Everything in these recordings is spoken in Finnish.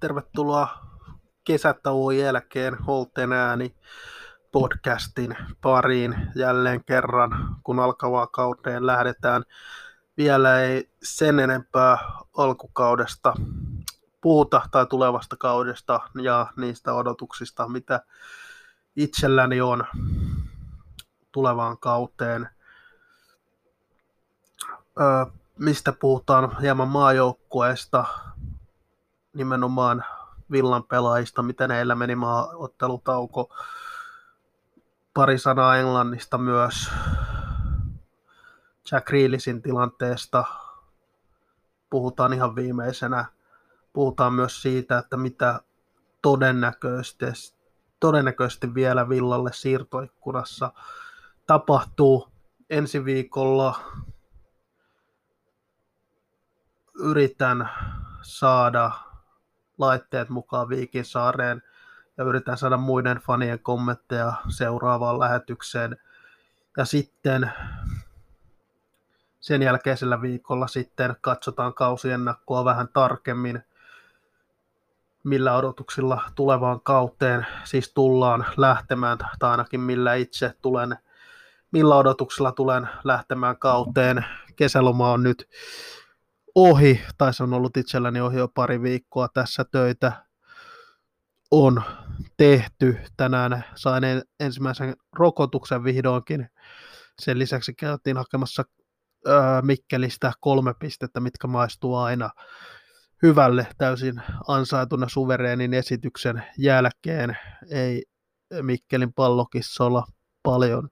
tervetuloa kesätauon jälkeen Holten ääni podcastin pariin jälleen kerran, kun alkavaa kauteen lähdetään. Vielä ei sen enempää alkukaudesta puhuta tai tulevasta kaudesta ja niistä odotuksista, mitä itselläni on tulevaan kauteen. Öö, mistä puhutaan hieman maajoukkueesta, nimenomaan Villan pelaajista, miten heillä meni maaottelutauko. Pari sanaa Englannista myös. Jack Reelisin tilanteesta puhutaan ihan viimeisenä. Puhutaan myös siitä, että mitä todennäköisesti, todennäköisesti vielä Villalle siirtoikkunassa tapahtuu ensi viikolla. Yritän saada laitteet mukaan Viikinsaareen ja yritän saada muiden fanien kommentteja seuraavaan lähetykseen. Ja sitten sen jälkeisellä viikolla sitten katsotaan kausiennakkoa vähän tarkemmin, millä odotuksilla tulevaan kauteen siis tullaan lähtemään, tai ainakin millä itse tulen, millä odotuksilla tulen lähtemään kauteen. Kesäloma on nyt ohi, tai se on ollut itselläni ohi jo pari viikkoa tässä töitä on tehty. Tänään sain ensimmäisen rokotuksen vihdoinkin. Sen lisäksi käytiin hakemassa Mikkelistä kolme pistettä, mitkä maistuu aina hyvälle täysin ansaituna suvereenin esityksen jälkeen. Ei Mikkelin pallokissa paljon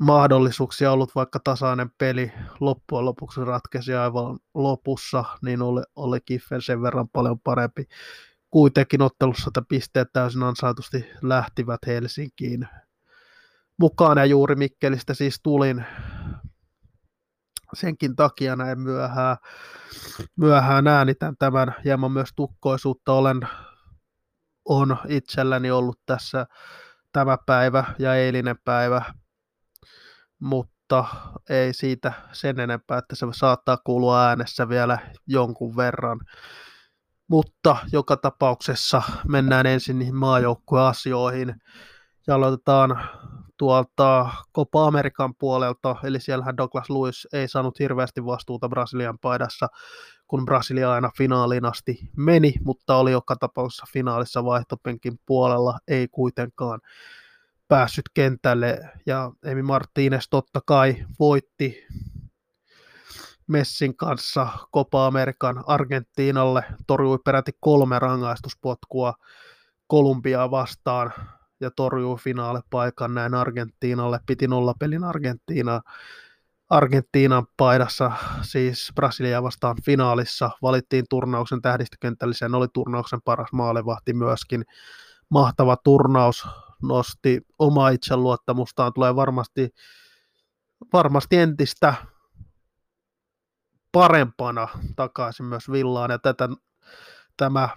mahdollisuuksia ollut, vaikka tasainen peli loppujen lopuksi ratkesi aivan lopussa, niin oli, oli Kiffen sen verran paljon parempi. Kuitenkin ottelussa että pisteet täysin ansaitusti lähtivät Helsinkiin mukaan ja juuri Mikkelistä siis tulin senkin takia näin myöhään, myöhään äänitän tämän hieman myös tukkoisuutta olen on itselläni ollut tässä tämä päivä ja eilinen päivä mutta ei siitä sen enempää, että se saattaa kuulua äänessä vielä jonkun verran. Mutta joka tapauksessa mennään ensin niihin maajoukkueasioihin ja aloitetaan tuolta Copa Amerikan puolelta, eli siellähän Douglas Lewis ei saanut hirveästi vastuuta Brasilian paidassa, kun Brasilia aina finaaliin asti meni, mutta oli joka tapauksessa finaalissa vaihtopenkin puolella, ei kuitenkaan päässyt kentälle ja Emi Martínez totta kai voitti Messin kanssa Copa Amerikan Argentiinalle, torjui peräti kolme rangaistuspotkua Kolumbiaa vastaan ja torjui finaalepaikan näin Argentiinalle, piti nollapelin Argentiinaa. Argentiinan paidassa, siis Brasilia vastaan finaalissa, valittiin turnauksen tähdistökentälliseen, oli turnauksen paras maalevahti myöskin. Mahtava turnaus, nosti omaa itseluottamustaan, tulee varmasti, varmasti entistä parempana takaisin myös Villaan, ja tätä, tämä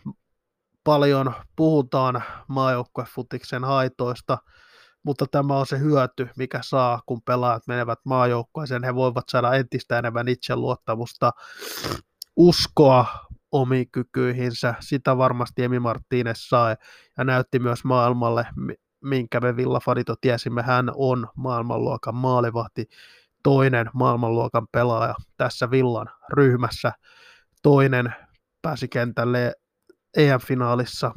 paljon puhutaan maajoukkuefutiksen haitoista, mutta tämä on se hyöty, mikä saa, kun pelaajat menevät maajoukkueeseen. He voivat saada entistä enemmän itseluottamusta, uskoa omiin kykyihinsä. Sitä varmasti Emi Martínez sai ja näytti myös maailmalle, minkä me Villafanito tiesimme, hän on maailmanluokan maalivahti, toinen maailmanluokan pelaaja tässä Villan ryhmässä, toinen pääsi kentälle EM-finaalissa,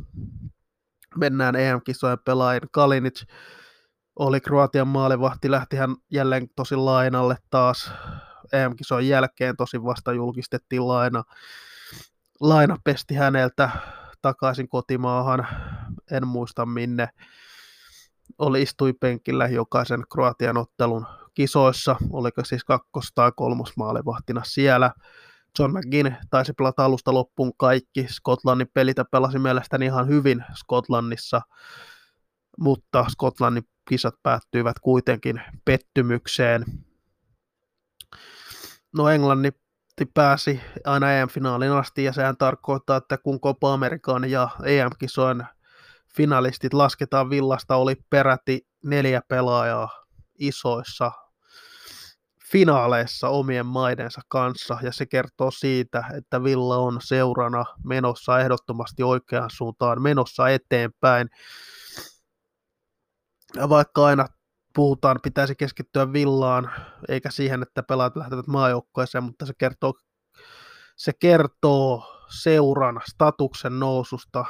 mennään EM-kisojen pelaajin, Kalinic oli Kroatian maalivahti, lähti hän jälleen tosi lainalle taas EM-kisojen jälkeen, tosi vasta julkistettiin laina, laina pesti häneltä takaisin kotimaahan, en muista minne, oli istui penkillä jokaisen Kroatian ottelun kisoissa, oliko siis kakkos- tai kolmosmaalivahtina siellä. John McGinn taisi pelata alusta loppuun kaikki. Skotlannin pelitä pelasi mielestäni ihan hyvin Skotlannissa, mutta Skotlannin kisat päättyivät kuitenkin pettymykseen. No Englannin pääsi aina EM-finaalin asti ja sehän tarkoittaa, että kun Copa Amerikan ja EM-kisojen finalistit lasketaan Villasta, oli peräti neljä pelaajaa isoissa finaaleissa omien maidensa kanssa, ja se kertoo siitä, että Villa on seurana menossa ehdottomasti oikeaan suuntaan, menossa eteenpäin. Ja vaikka aina puhutaan, pitäisi keskittyä Villaan, eikä siihen, että pelaat lähtevät maajoukkoeseen, mutta se kertoo, se kertoo seuran statuksen noususta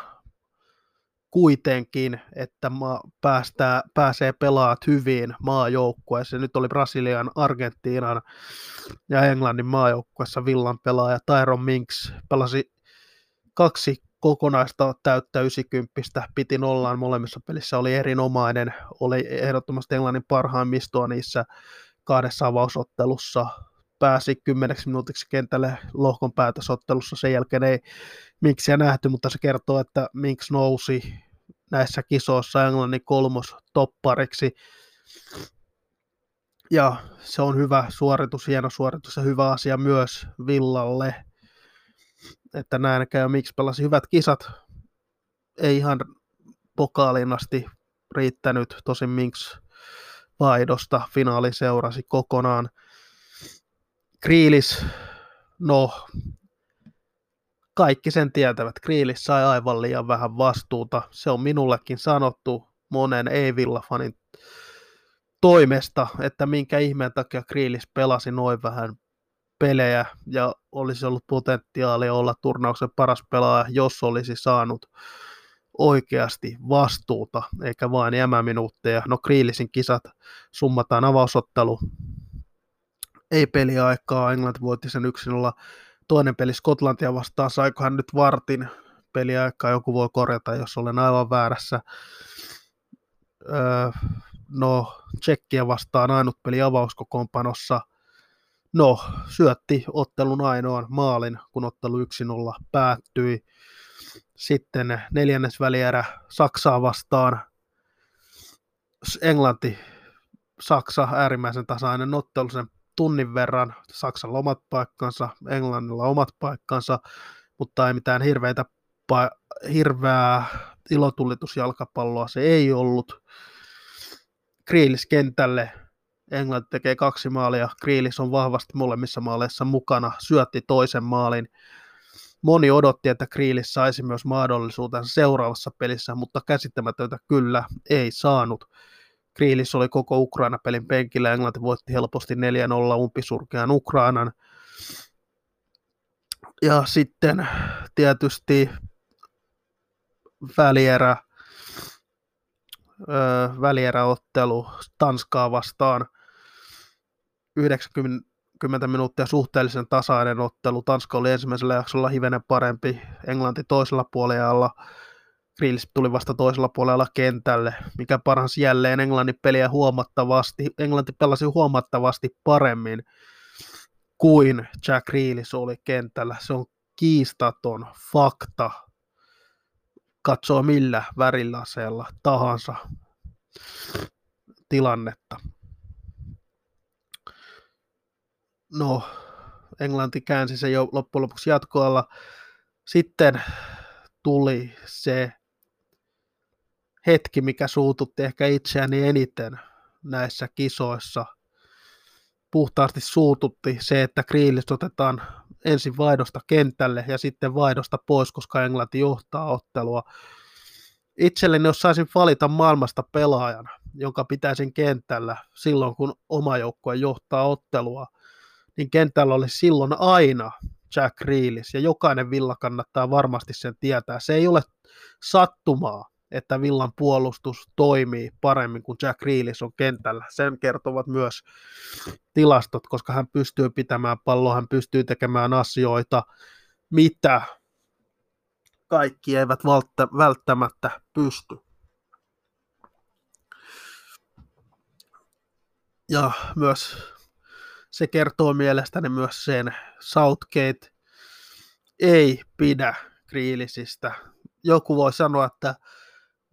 kuitenkin, että maa päästää, pääsee pelaat hyvin maajoukkueessa. Nyt oli Brasilian, Argentiinan ja Englannin maajoukkueessa Villan pelaaja Tyron Minks. Pelasi kaksi kokonaista täyttä 90, piti nollaan molemmissa pelissä, oli erinomainen, oli ehdottomasti Englannin parhaimmistoa niissä kahdessa avausottelussa, pääsi kymmeneksi minuutiksi kentälle lohkon päätösottelussa, sen jälkeen ei Minksiä nähty, mutta se kertoo, että Minks nousi näissä kisoissa Englannin kolmos toppariksi. Ja se on hyvä suoritus, hieno suoritus ja hyvä asia myös Villalle, että näin käy, miksi pelasi hyvät kisat. Ei ihan pokaaliin asti riittänyt, tosin Minks vaihdosta finaali seurasi kokonaan. Kriilis, no kaikki sen tietävät. Kriilis sai aivan liian vähän vastuuta. Se on minullekin sanottu monen ei-villafanin toimesta, että minkä ihmeen takia Kriilis pelasi noin vähän pelejä ja olisi ollut potentiaalia olla turnauksen paras pelaaja, jos olisi saanut oikeasti vastuuta, eikä vain jämäminuutteja. No Kriilisin kisat summataan avausottelu, ei peliaikaa, Englanti voitti sen yksin olla toinen peli Skotlantia vastaan, saikohan nyt vartin peliaikaa, joku voi korjata, jos olen aivan väärässä. Öö, no, Tsekkiä vastaan ainut peli avauskokoonpanossa. No, syötti ottelun ainoan maalin, kun ottelu 1-0 päättyi. Sitten neljännes välierä Saksaa vastaan. Englanti, Saksa äärimmäisen tasainen ottelu, sen tunnin verran. Saksalla omat paikkansa, Englannilla omat paikkansa, mutta ei mitään hirveitä, hirveää ilotullitusjalkapalloa se ei ollut. Kriilis kentälle, Englanti tekee kaksi maalia, Kriilis on vahvasti molemmissa maaleissa mukana, syötti toisen maalin. Moni odotti, että Kriilis saisi myös mahdollisuutensa seuraavassa pelissä, mutta käsittämätöntä kyllä ei saanut. Kriilis oli koko Ukraina-pelin penkillä, Englanti voitti helposti 4-0 umpisurkean Ukrainan. Ja sitten tietysti välierä, öö, välieräottelu Tanskaa vastaan 90 minuuttia suhteellisen tasainen ottelu. Tanska oli ensimmäisellä jaksolla hivenen parempi, Englanti toisella puolella Grealish tuli vasta toisella puolella kentälle, mikä paransi jälleen Englannin peliä huomattavasti. Englanti pelasi huomattavasti paremmin kuin Jack Grealish oli kentällä. Se on kiistaton fakta. Katsoo millä värilaseella tahansa tilannetta. No, Englanti käänsi se jo loppujen lopuksi jatkoalla. Sitten tuli se hetki, mikä suututti ehkä itseäni eniten näissä kisoissa. Puhtaasti suututti se, että Kriilis otetaan ensin vaihdosta kentälle ja sitten vaihdosta pois, koska Englanti johtaa ottelua. Itselleni, jos saisin valita maailmasta pelaajan, jonka pitäisin kentällä silloin, kun oma joukkue johtaa ottelua, niin kentällä olisi silloin aina Jack Reelis, ja jokainen villa kannattaa varmasti sen tietää. Se ei ole sattumaa, että Villan puolustus toimii paremmin kuin Jack Reelis on kentällä. Sen kertovat myös tilastot, koska hän pystyy pitämään palloa, hän pystyy tekemään asioita, mitä kaikki eivät välttämättä pysty. Ja myös se kertoo mielestäni myös sen, Southgate ei pidä Kriilisistä. Joku voi sanoa, että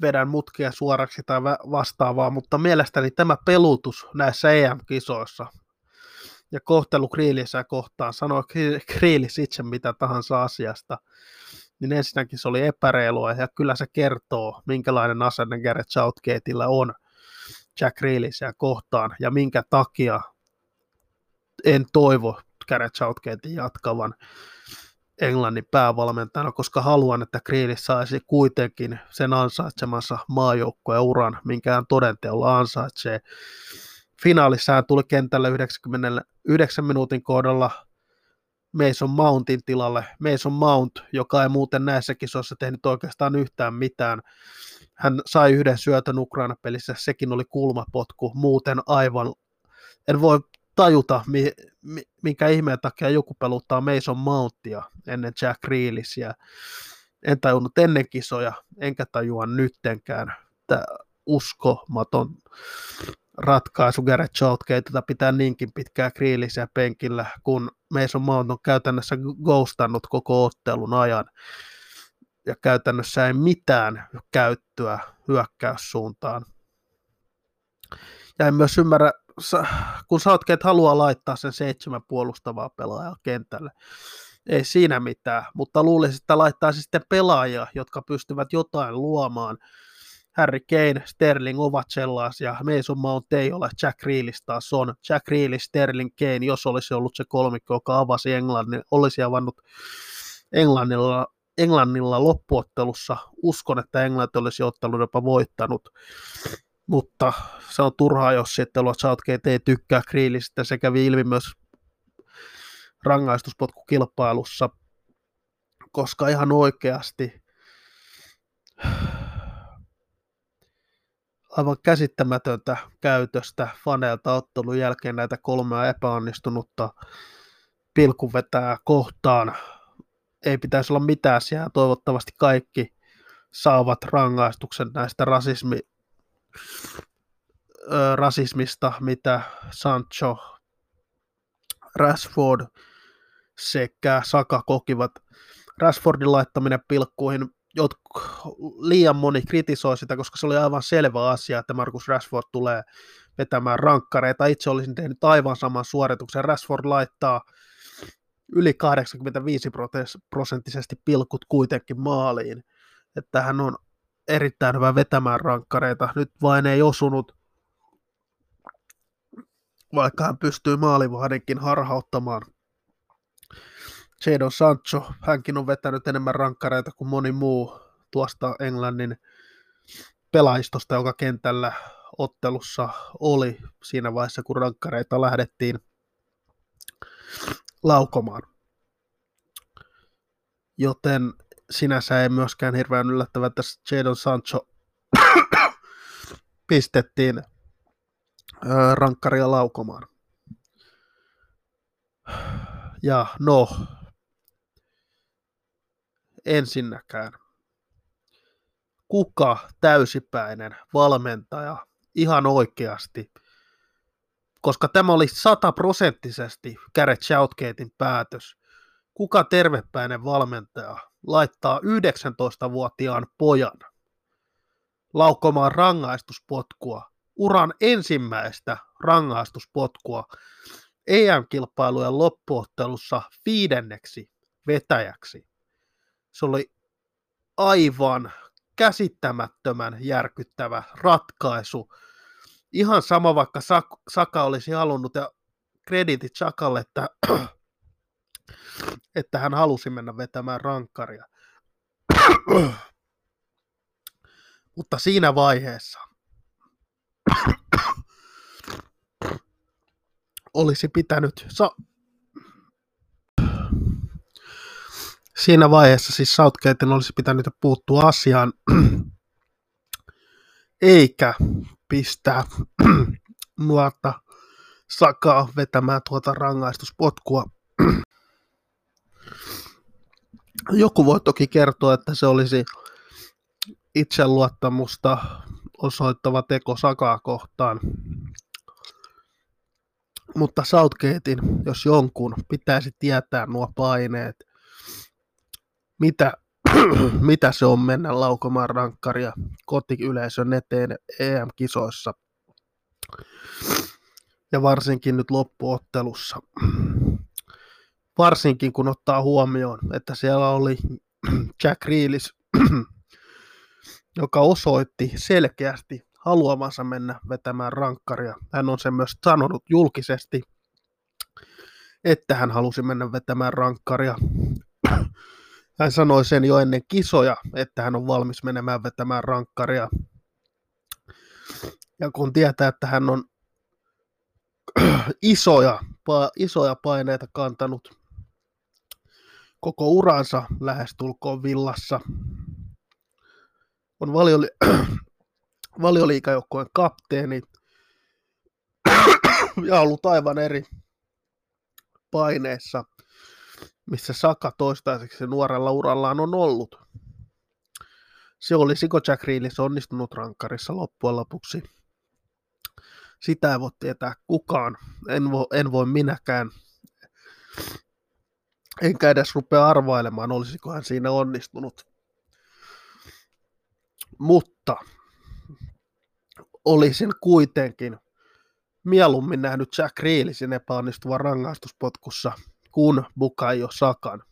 vedän mutkia suoraksi tai vastaavaa, mutta mielestäni tämä pelutus näissä EM-kisoissa ja kohtelu Kriilissä kohtaan, sanoo Kriilis itse mitä tahansa asiasta, niin ensinnäkin se oli epäreilua ja kyllä se kertoo, minkälainen asenne Gareth Southgateilla on Jack Grealishia kohtaan ja minkä takia en toivo Gareth Southgatein jatkavan Englannin päävalmentajana, koska haluan, että Grealish saisi kuitenkin sen ansaitsemansa maajoukkojen uran, minkä hän todenteolla ansaitsee. Finaalissa hän tuli kentälle 99 minuutin kohdalla Mason Mountin tilalle. Mason Mount, joka ei muuten näissä kisoissa tehnyt oikeastaan yhtään mitään. Hän sai yhden syötön Ukraina-pelissä, sekin oli kulmapotku, muuten aivan, en voi tajuta, mi, mi, minkä ihmeen takia joku peluttaa Mason Mountia ennen Jack Grealishia. En tajunnut ennen kisoja, enkä tajua nyttenkään. Tämä uskomaton ratkaisu Gareth Southgateilta pitää niinkin pitkää Grealishia penkillä, kun Mason Mount on käytännössä ghostannut koko ottelun ajan ja käytännössä ei mitään käyttöä hyökkäyssuuntaan. Ja en myös ymmärrä, kun Southgate haluaa laittaa sen seitsemän puolustavaa pelaajaa kentälle, ei siinä mitään, mutta luulisin, että laittaa sitten pelaajia, jotka pystyvät jotain luomaan. Harry Kane, Sterling ovat sellaisia, Mason Mount ei ole, Jack Grealish taas on. Jack Grealish, Sterling, Kane, jos olisi ollut se kolmikko, joka avasi Englannin, olisi avannut Englannilla, Englannilla loppuottelussa. Uskon, että Englanti olisi ottelun jopa voittanut mutta se on turhaa, jos sitten Southgate ei tykkää Grealista. Se kävi ilmi myös rangaistuspotkukilpailussa, koska ihan oikeasti aivan käsittämätöntä käytöstä faneilta ottelun jälkeen näitä kolmea epäonnistunutta pilkuvetää kohtaan. Ei pitäisi olla mitään siellä. Toivottavasti kaikki saavat rangaistuksen näistä rasismi rasismista, mitä Sancho, Rashford sekä Saka kokivat. Rashfordin laittaminen pilkkuihin, jot, liian moni kritisoi sitä, koska se oli aivan selvä asia, että Markus Rashford tulee vetämään rankkareita. Itse olisin tehnyt aivan saman suorituksen. Rashford laittaa yli 85 prosenttisesti pilkut kuitenkin maaliin. Että hän on erittäin hyvä vetämään rankkareita. Nyt vain ei osunut, vaikka hän pystyy maalivahdinkin harhauttamaan. Jadon Sancho, hänkin on vetänyt enemmän rankkareita kuin moni muu tuosta Englannin pelaistosta, joka kentällä ottelussa oli siinä vaiheessa, kun rankkareita lähdettiin laukomaan. Joten sinänsä ei myöskään hirveän yllättävä, että Jadon Sancho pistettiin rankkaria laukomaan. Ja no, ensinnäkään, kuka täysipäinen valmentaja ihan oikeasti, koska tämä oli sataprosenttisesti Gareth Southgatein päätös, kuka tervepäinen valmentaja laittaa 19-vuotiaan pojan laukkomaan rangaistuspotkua, uran ensimmäistä rangaistuspotkua EM-kilpailujen loppuottelussa viidenneksi vetäjäksi. Se oli aivan käsittämättömän järkyttävä ratkaisu. Ihan sama, vaikka Saka olisi halunnut, ja kreditit Sakalle, että että hän halusi mennä vetämään rankkaria. Mutta siinä vaiheessa olisi pitänyt sa- siinä vaiheessa siis Southgatein olisi pitänyt puuttua asiaan, eikä pistää nuotta sakaa vetämään tuota rangaistuspotkua joku voi toki kertoa, että se olisi itseluottamusta osoittava teko Sakaa kohtaan. Mutta Southgatein, jos jonkun, pitäisi tietää nuo paineet, mitä, mitä se on mennä laukomaan rankkaria kotiyleisön eteen EM-kisoissa. Ja varsinkin nyt loppuottelussa varsinkin kun ottaa huomioon, että siellä oli Jack Reelis, joka osoitti selkeästi haluamansa mennä vetämään rankkaria. Hän on sen myös sanonut julkisesti. että hän halusi mennä vetämään rankkaria. Hän sanoi sen jo ennen kisoja, että hän on valmis menemään vetämään rankkaria. Ja kun tietää, että hän on isoja, isoja paineita kantanut koko uransa lähestulkoon villassa, on valioli, valioliikajoukkueen kapteeni ja ollut aivan eri paineessa, missä Saka toistaiseksi nuorella urallaan on ollut. Se olisiko Jack Reelis onnistunut rankkarissa loppujen lopuksi. Sitä ei voi tietää kukaan. En voi, en voi minäkään. Enkä edes rupea arvailemaan, olisiko hän siinä onnistunut. Mutta olisin kuitenkin mieluummin nähnyt Jack Reelisin epäonnistuvan rangaistuspotkussa kuin Bukayo Sakan.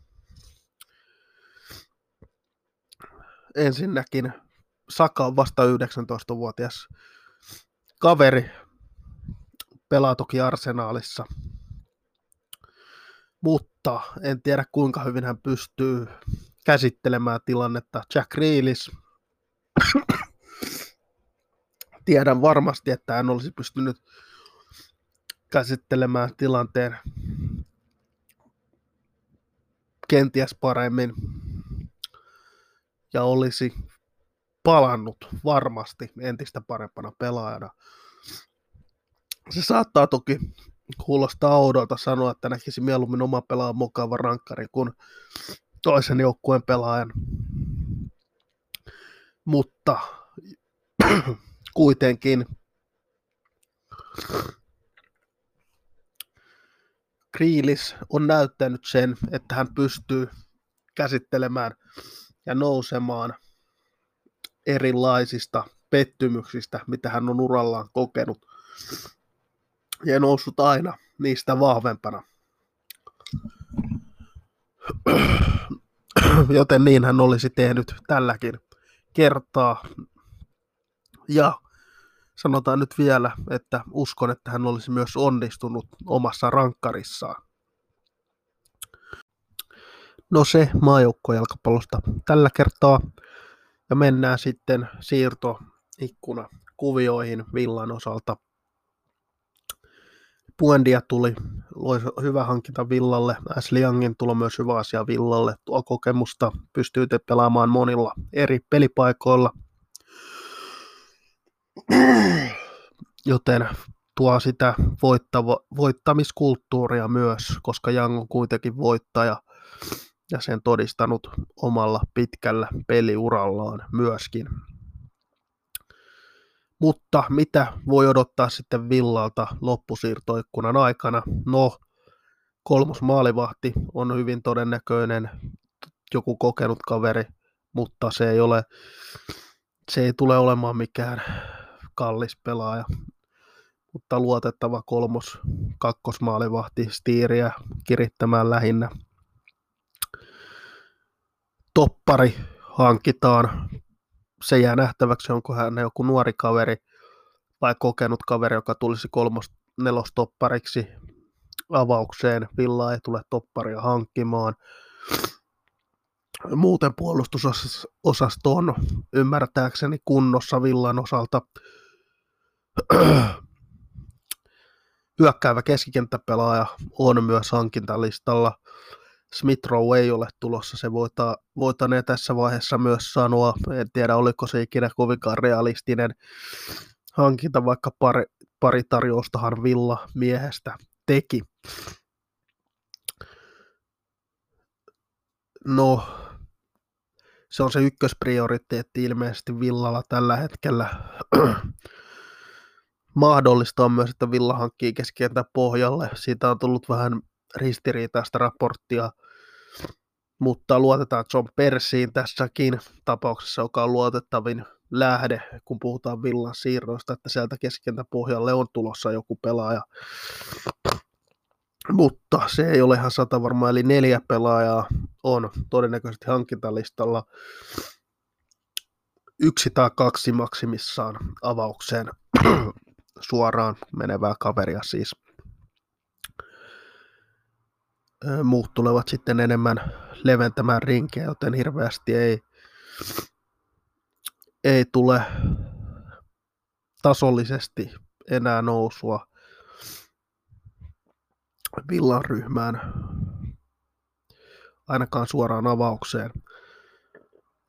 Ensinnäkin Saka on vasta 19-vuotias kaveri, pelaa toki arsenaalissa, mutta en tiedä kuinka hyvin hän pystyy käsittelemään tilannetta. Jack Reelis tiedän varmasti, että hän olisi pystynyt käsittelemään tilanteen kenties paremmin ja olisi palannut varmasti entistä parempana pelaajana. Se saattaa toki kuulostaa oudolta sanoa, että näkisi mieluummin oma pelaajan mukava rankkari kuin toisen joukkueen pelaajan. Mutta kuitenkin Kriilis on näyttänyt sen, että hän pystyy käsittelemään ja nousemaan erilaisista pettymyksistä, mitä hän on urallaan kokenut. Ja noussut aina niistä vahvempana. Joten niin hän olisi tehnyt tälläkin kertaa. Ja sanotaan nyt vielä, että uskon, että hän olisi myös onnistunut omassa rankkarissaan. No se maajoukkojalkapallosta tällä kertaa. Ja mennään sitten siirtoikkuna kuvioihin Villan osalta. Puendia tuli, loi hyvä hankinta Villalle. Ashley Youngin tulo myös hyvä asia Villalle. Tuo kokemusta pystyy pelaamaan monilla eri pelipaikoilla – joten tuo sitä voittava, voittamiskulttuuria myös, koska Young on kuitenkin voittaja ja sen todistanut omalla pitkällä peliurallaan myöskin. Mutta mitä voi odottaa sitten Villalta loppusiirtoikkunan aikana? No, kolmos maalivahti on hyvin todennäköinen joku kokenut kaveri, mutta se ei ole se ei tule olemaan mikään kallis pelaaja, mutta luotettava kolmos, kakkosmaalivahti Stiiriä kirittämään lähinnä. Toppari hankitaan. Se jää nähtäväksi, onko hän joku nuori kaveri vai kokenut kaveri, joka tulisi kolmos nelostoppariksi avaukseen. Villa ei tule topparia hankkimaan muuten puolustusosasto on ymmärtääkseni kunnossa Villan osalta. Hyökkäävä keskikenttäpelaaja on myös hankintalistalla. Smith Rowe ei ole tulossa, se voita, voitanee tässä vaiheessa myös sanoa. En tiedä, oliko se ikinä kovinkaan realistinen hankinta, vaikka pari, pari tarjoustahan Villa miehestä teki. No, se on se ykkösprioriteetti ilmeisesti Villalla tällä hetkellä. Mahdollista on myös, että Villa hankkii keskentän pohjalle. Siitä on tullut vähän ristiriitaista raporttia, mutta luotetaan John Persiin tässäkin tapauksessa, joka on luotettavin lähde, kun puhutaan Villan siirroista, että sieltä keskentän pohjalle on tulossa joku pelaaja. Mutta se ei ole ihan sata varmaa, eli neljä pelaajaa on todennäköisesti hankintalistalla. Yksi tai kaksi maksimissaan avaukseen suoraan menevää kaveria siis. Muut tulevat sitten enemmän leventämään rinkeä, joten hirveästi ei, ei tule tasollisesti enää nousua Villan ryhmään, ainakaan suoraan avaukseen.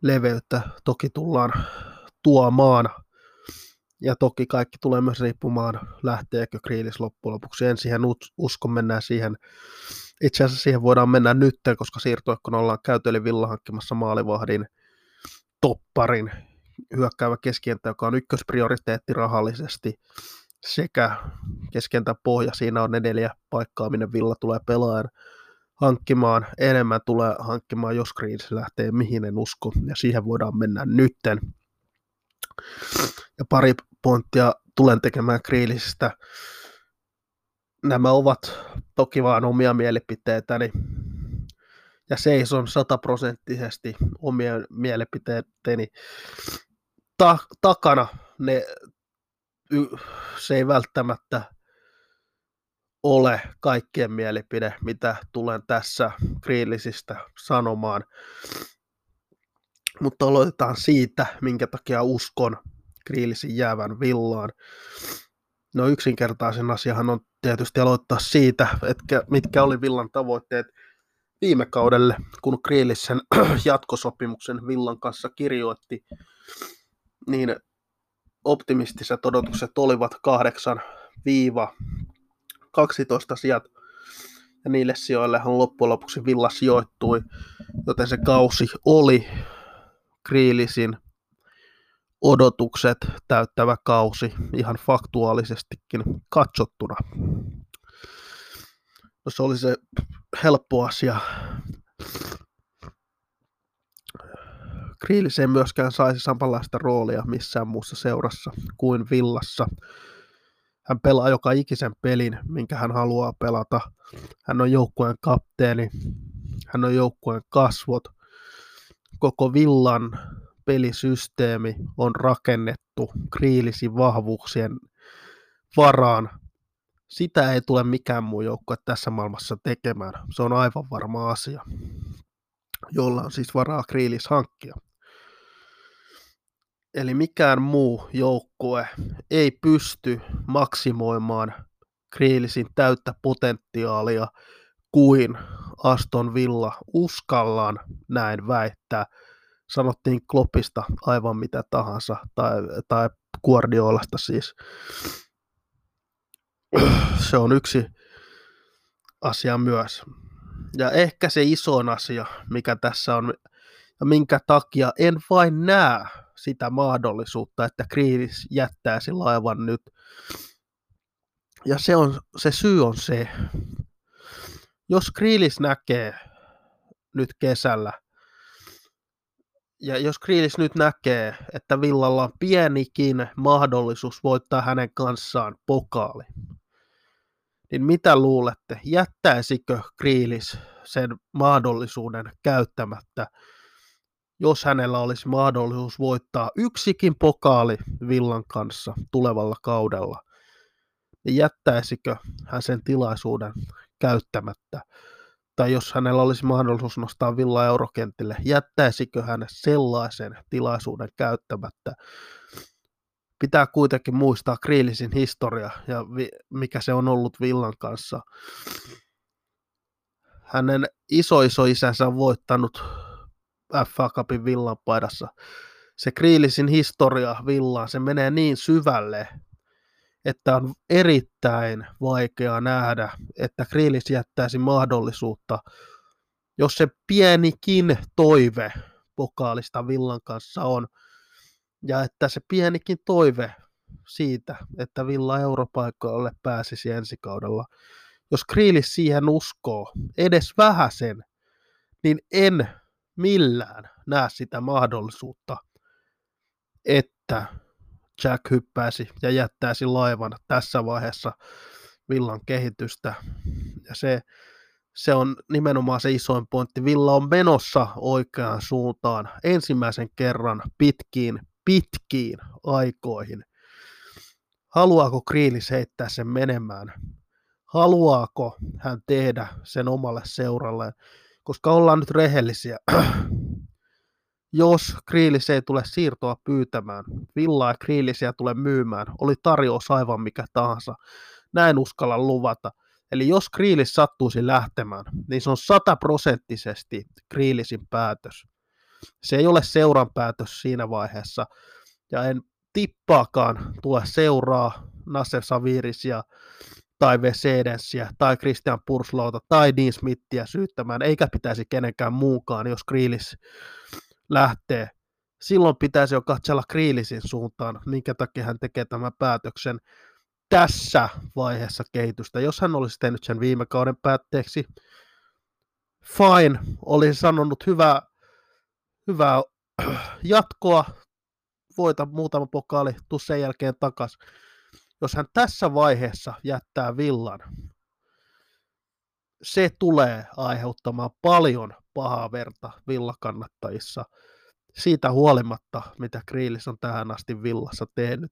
Leveyttä toki tullaan tuomaan, ja toki kaikki tulee myös riippumaan, lähteekö Kriilis loppujen lopuksi. En siihen usko, mennään siihen. Itse asiassa siihen voidaan mennä nyt, koska siirtoikkuna ollaan käyty, eli Villa hankkimassa maalivahdin topparin hyökkäävä keskenttä, joka on ykkösprioriteetti rahallisesti sekä keskentän pohja, siinä on ne neljä paikkaa, minne Villa tulee pelaajan hankkimaan, enemmän tulee hankkimaan, jos Greens lähtee, mihin en usko, ja siihen voidaan mennä nytten. Ja pari pointtia tulen tekemään Grealisistä. Nämä ovat toki vain omia mielipiteitäni, ja seison sataprosenttisesti omien mielipiteeni ta- takana. Ne se ei välttämättä ole kaikkien mielipide, mitä tulen tässä Grealisistä sanomaan. Mutta aloitetaan siitä, minkä takia uskon Grealisin jäävän villaan. No yksinkertaisen asiahan on tietysti aloittaa siitä, että mitkä oli villan tavoitteet viime kaudelle, kun Grealish sen jatkosopimuksen villan kanssa kirjoitti, niin optimistiset odotukset olivat 8-12 sijat, ja niille sijoillehan loppujen lopuksi Villa sijoittui, joten se kausi oli Kriilisin odotukset täyttävä kausi ihan faktuaalisestikin katsottuna. No se oli se helppo asia Grealish ei myöskään saisi samanlaista roolia missään muussa seurassa kuin Villassa. Hän pelaa joka ikisen pelin, minkä hän haluaa pelata. Hän on joukkueen kapteeni, hän on joukkueen kasvot. Koko Villan pelisysteemi on rakennettu Kriilisin vahvuuksien varaan. Sitä ei tule mikään muu joukkue tässä maailmassa tekemään. Se on aivan varma asia, jolla on siis varaa Kriilis hankkia. Eli mikään muu joukkue ei pysty maksimoimaan Kriilisin täyttä potentiaalia kuin Aston Villa uskallaan näin väittää. Sanottiin Kloppista aivan mitä tahansa, tai, tai Guardiolasta siis. Se on yksi asia myös. Ja ehkä se isoin asia, mikä tässä on, ja minkä takia en vain näe sitä mahdollisuutta, että Kriilis jättäisi laivan nyt. Ja se, on, se syy on se, jos Kriilis näkee nyt kesällä, ja jos Kriilis nyt näkee, että Villalla on pienikin mahdollisuus voittaa hänen kanssaan pokaali, niin mitä luulette, jättäisikö Kriilis sen mahdollisuuden käyttämättä jos hänellä olisi mahdollisuus voittaa yksikin pokaali Villan kanssa tulevalla kaudella, niin jättäisikö hän sen tilaisuuden käyttämättä? Tai jos hänellä olisi mahdollisuus nostaa Villa eurokentille, jättäisikö hän sellaisen tilaisuuden käyttämättä? Pitää kuitenkin muistaa Kriilisin historia ja vi- mikä se on ollut Villan kanssa. Hänen isoisoisänsä on voittanut FA Cupin villan paidassa. Se Kriilisin historia villaan, se menee niin syvälle, että on erittäin vaikea nähdä, että Kriilis jättäisi mahdollisuutta, jos se pienikin toive pokaalista villan kanssa on, ja että se pienikin toive siitä, että Villa europaikoille pääsisi ensi kaudella. Jos Kriilis siihen uskoo, edes vähäsen, niin en millään näe sitä mahdollisuutta, että Jack hyppäisi ja jättäisi laivan tässä vaiheessa Villan kehitystä. Ja se, se on nimenomaan se isoin pointti. Villa on menossa oikeaan suuntaan ensimmäisen kerran pitkiin, pitkiin aikoihin. Haluaako Kriilis heittää sen menemään? haluaako hän tehdä sen omalle seuralle, koska ollaan nyt rehellisiä. Jos Kriilis ei tule siirtoa pyytämään, Villaa ja Kriilisiä tule myymään, oli tarjous aivan mikä tahansa. Näin uskalla luvata. Eli jos Kriilis sattuisi lähtemään, niin se on sataprosenttisesti Kriilisin päätös. Se ei ole seuran päätös siinä vaiheessa. Ja en tippaakaan tule seuraa Nasser Savirisia tai Vesedensiä tai Christian Purslota tai Dean Smithia syyttämään, eikä pitäisi kenenkään muukaan, jos Kriilis lähtee. Silloin pitäisi jo katsella Kriilisin suuntaan, minkä takia hän tekee tämän päätöksen tässä vaiheessa kehitystä. Jos hän olisi tehnyt sen viime kauden päätteeksi, fine, olisi sanonut hyvää, hyvää jatkoa, voita muutama pokaali, tuu sen jälkeen takas. Jos hän tässä vaiheessa jättää villan, se tulee aiheuttamaan paljon pahaa verta villakannattajissa siitä huolimatta, mitä Kriilis on tähän asti villassa tehnyt.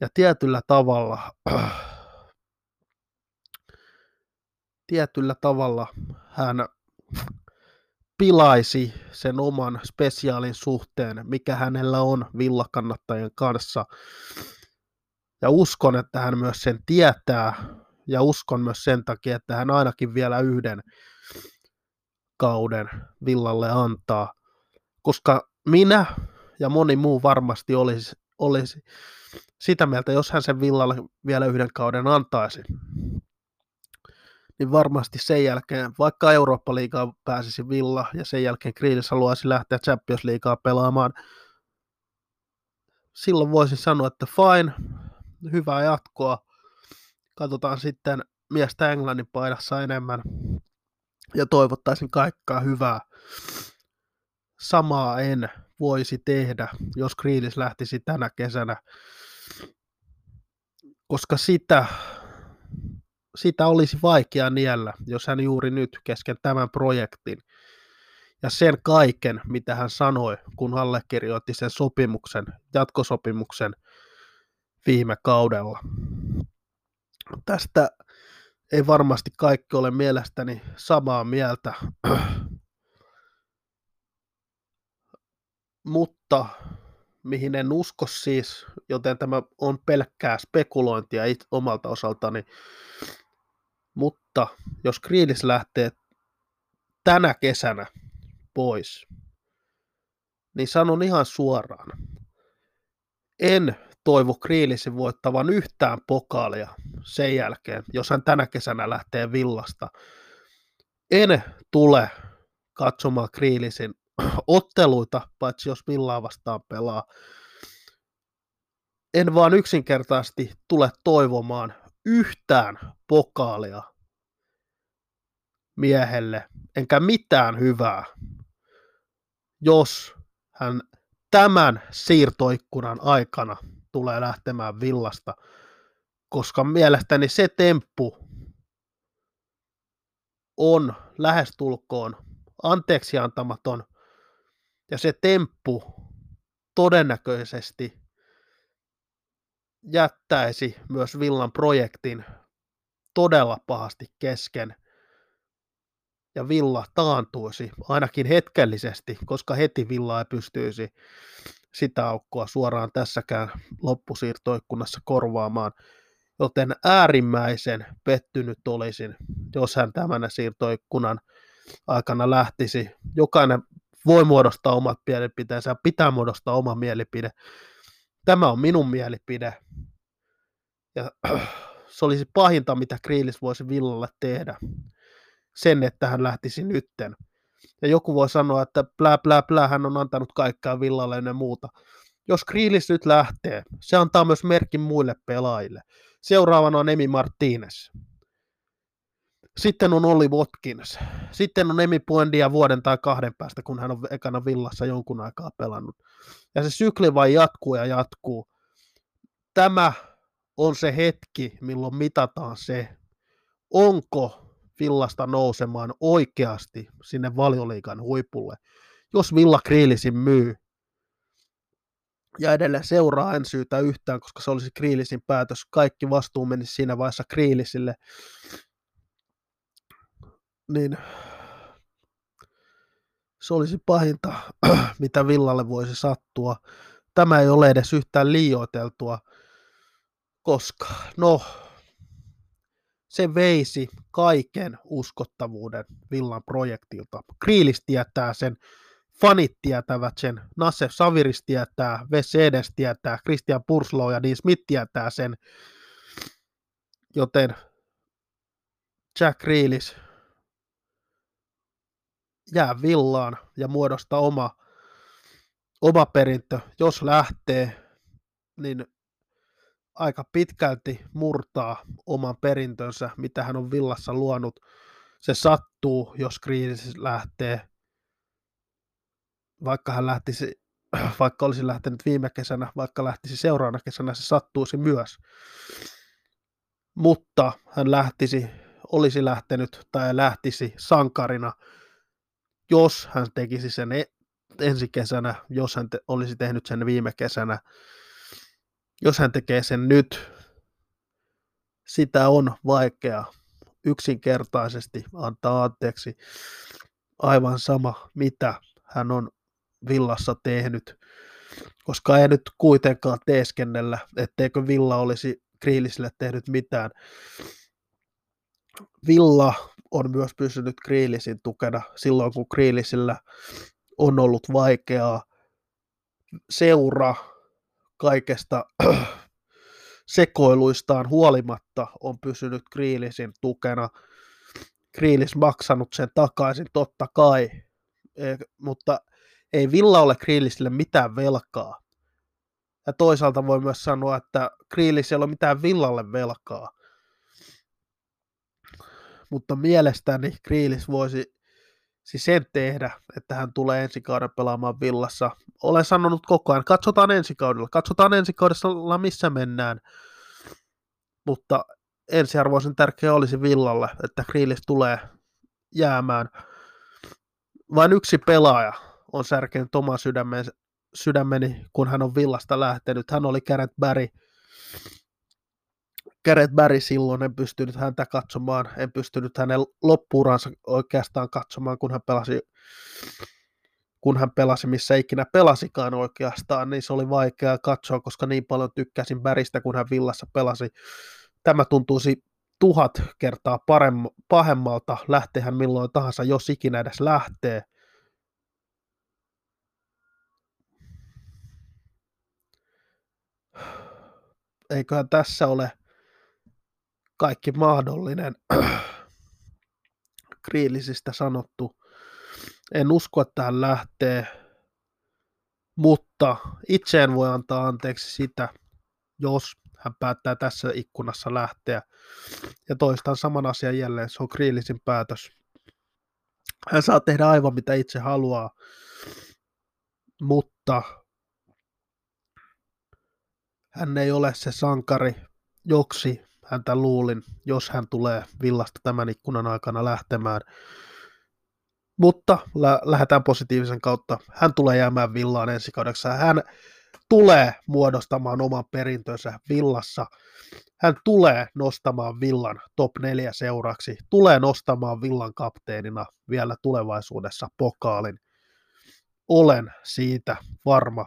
Ja tietyllä tavalla, tietyllä tavalla hän pilaisi sen oman spesiaalin suhteen, mikä hänellä on villakannattajien kanssa. Ja uskon, että hän myös sen tietää, ja uskon myös sen takia, että hän ainakin vielä yhden kauden villalle antaa. Koska minä ja moni muu varmasti olisi, olisi sitä mieltä, jos hän sen villalle vielä yhden kauden antaisi, niin varmasti sen jälkeen, vaikka Eurooppa-liigaan pääsisi Villa ja sen jälkeen Kriilis haluaisi lähteä Champions-liigaa pelaamaan, silloin voisin sanoa, että fine, hyvää jatkoa. Katsotaan sitten miestä Englannin paidassa enemmän ja toivottaisin kaikkaa hyvää. Samaa en voisi tehdä, jos Kriilis lähtisi tänä kesänä, koska sitä sitä olisi vaikea niellä, jos hän juuri nyt kesken tämän projektin ja sen kaiken, mitä hän sanoi, kun allekirjoitti sen sopimuksen, jatkosopimuksen viime kaudella. Tästä ei varmasti kaikki ole mielestäni samaa mieltä, mutta mihin en usko siis, joten tämä on pelkkää spekulointia it, omalta osaltani, mutta jos Kriilis lähtee tänä kesänä pois, niin sanon ihan suoraan, en toivo Kriilisin voittavan yhtään pokaalia sen jälkeen, jos hän tänä kesänä lähtee villasta. En tule katsomaan Kriilisin otteluita, paitsi jos Villaa vastaan pelaa. En vaan yksinkertaisesti tule toivomaan yhtään pokaalia miehelle, enkä mitään hyvää, jos hän tämän siirtoikkunan aikana tulee lähtemään villasta, koska mielestäni se temppu on lähestulkoon anteeksi antamaton ja se temppu todennäköisesti jättäisi myös Villan projektin todella pahasti kesken ja Villa taantuisi ainakin hetkellisesti, koska heti Villa ei pystyisi sitä aukkoa suoraan tässäkään loppusiirtoikkunassa korvaamaan. Joten äärimmäisen pettynyt olisin, jos hän tämän siirtoikkunan aikana lähtisi. Jokainen voi muodostaa omat mielipiteensä pitää muodostaa oma mielipide. Tämä on minun mielipide. Ja se olisi pahinta, mitä Kriilis voisi Villalle tehdä. Sen, että hän lähtisi nytten. Ja joku voi sanoa, että plää, plää, plää, hän on antanut kaikkea Villalle ennen muuta. Jos Kriilis nyt lähtee, se antaa myös merkin muille pelaajille. Seuraavana on Emi Martinez. Sitten on Olli Watkins. Sitten on Emi Puendia vuoden tai kahden päästä, kun hän on ekana villassa jonkun aikaa pelannut. Ja se sykli vain jatkuu ja jatkuu. Tämä on se hetki, milloin mitataan se, onko villasta nousemaan oikeasti sinne valioliikan huipulle. Jos Villa Kriilisin myy, Ja edelleen seuraa en syytä yhtään, koska se olisi Kriilisin päätös. Kaikki vastuu menisi siinä vaiheessa Kriilisille. Niin se olisi pahinta, mitä Villalle voisi sattua. Tämä ei ole edes yhtään liioiteltua, koska no, se veisi kaiken uskottavuuden Villan projektilta. Kriilis tietää sen, fanit tietävät sen, Nassef Saviris tietää, Wes Edes tietää, Christian Purslow ja Dean Smith tietää sen, joten Jack Reelis jää villaan ja muodosta oma, oma perintö. Jos lähtee, niin aika pitkälti murtaa oman perintönsä, mitä hän on villassa luonut. Se sattuu, jos kriisi lähtee, vaikka hän lähtisi, vaikka olisi lähtenyt viime kesänä, vaikka lähtisi seuraavana kesänä, se sattuisi myös. Mutta hän lähtisi, olisi lähtenyt tai lähtisi sankarina, jos hän tekisi sen e- ensi kesänä, jos hän te- olisi tehnyt sen viime kesänä, jos hän tekee sen nyt, sitä on vaikea yksinkertaisesti antaa anteeksi aivan sama, mitä hän on villassa tehnyt, koska ei nyt kuitenkaan teeskennellä, etteikö Villa olisi Kriilisille tehnyt mitään. Villa on myös pysynyt Kriilisin tukena silloin, kun Kriilisillä on ollut vaikeaa. Seura kaikesta sekoiluistaan huolimatta on pysynyt Kriilisin tukena. Kriilis maksanut sen takaisin totta kai, e, mutta ei Villa ole Kriilisille mitään velkaa. Ja toisaalta voi myös sanoa, että Kriilis ei ole mitään Villalle velkaa. Mutta mielestäni Kriilis voisi siis sen tehdä, että hän tulee ensi kauden pelaamaan villassa. Olen sanonut koko ajan, katsotaan ensi kaudella, katsotaan ensi kaudella missä mennään. Mutta ensiarvoisen tärkeä olisi villalle, että Kriilis tulee jäämään. Vain yksi pelaaja on särkenyt oma sydämen, sydämeni, kun hän on villasta lähtenyt. Hän oli Gareth Barry. Gareth Barry silloin, en pystynyt häntä katsomaan, en pystynyt hänen loppuuransa oikeastaan katsomaan, kun hän pelasi kun hän pelasi missä ikinä pelasikaan oikeastaan, niin se oli vaikea katsoa, koska niin paljon tykkäsin Bäristä, kun hän villassa pelasi. Tämä tuntuisi tuhat kertaa parem- pahemmalta, lähtehän milloin tahansa, jos ikinä edes lähtee. Eiköhän tässä ole kaikki mahdollinen kriilisistä sanottu. En usko, että hän lähtee, mutta itse en voi antaa anteeksi sitä, jos hän päättää tässä ikkunassa lähteä. Ja toistan saman asian jälleen, se on kriilisin päätös. Hän saa tehdä aivan mitä itse haluaa, mutta hän ei ole se sankari, joksi häntä luulin, jos hän tulee villasta tämän ikkunan aikana lähtemään. Mutta lä- lähdetään positiivisen kautta. Hän tulee jäämään villaan ensi kaudeksi. Hän tulee muodostamaan oman perintönsä villassa. Hän tulee nostamaan villan top 4 seuraksi. Tulee nostamaan villan kapteenina vielä tulevaisuudessa pokaalin. Olen siitä varma.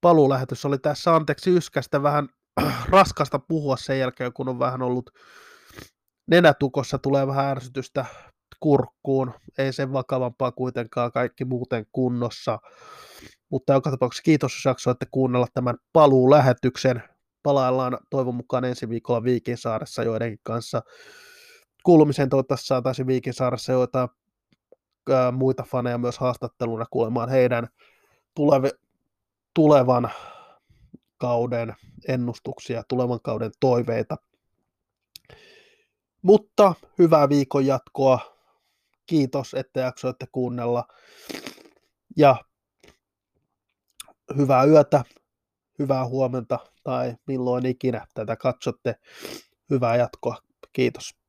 Paluulähetys oli tässä anteeksi yskästä vähän raskasta puhua sen jälkeen, kun on vähän ollut nenätukossa, tulee vähän ärsytystä kurkkuun, ei sen vakavampaa kuitenkaan, kaikki muuten kunnossa. Mutta joka tapauksessa kiitos, jos jaksoitte kuunnella tämän paluulähetyksen. Palaillaan toivon mukaan ensi viikolla Viikinsaaressa joidenkin kanssa. Kuulumiseen toivottavasti saataisiin Viikinsaaressa joitain muita faneja myös haastatteluna kuulemaan heidän tulevi, tulevan kauden ennustuksia, tulevan kauden toiveita. Mutta hyvää viikon jatkoa. Kiitos, että jaksoitte kuunnella. Ja hyvää yötä, hyvää huomenta tai milloin ikinä tätä katsotte. Hyvää jatkoa. Kiitos.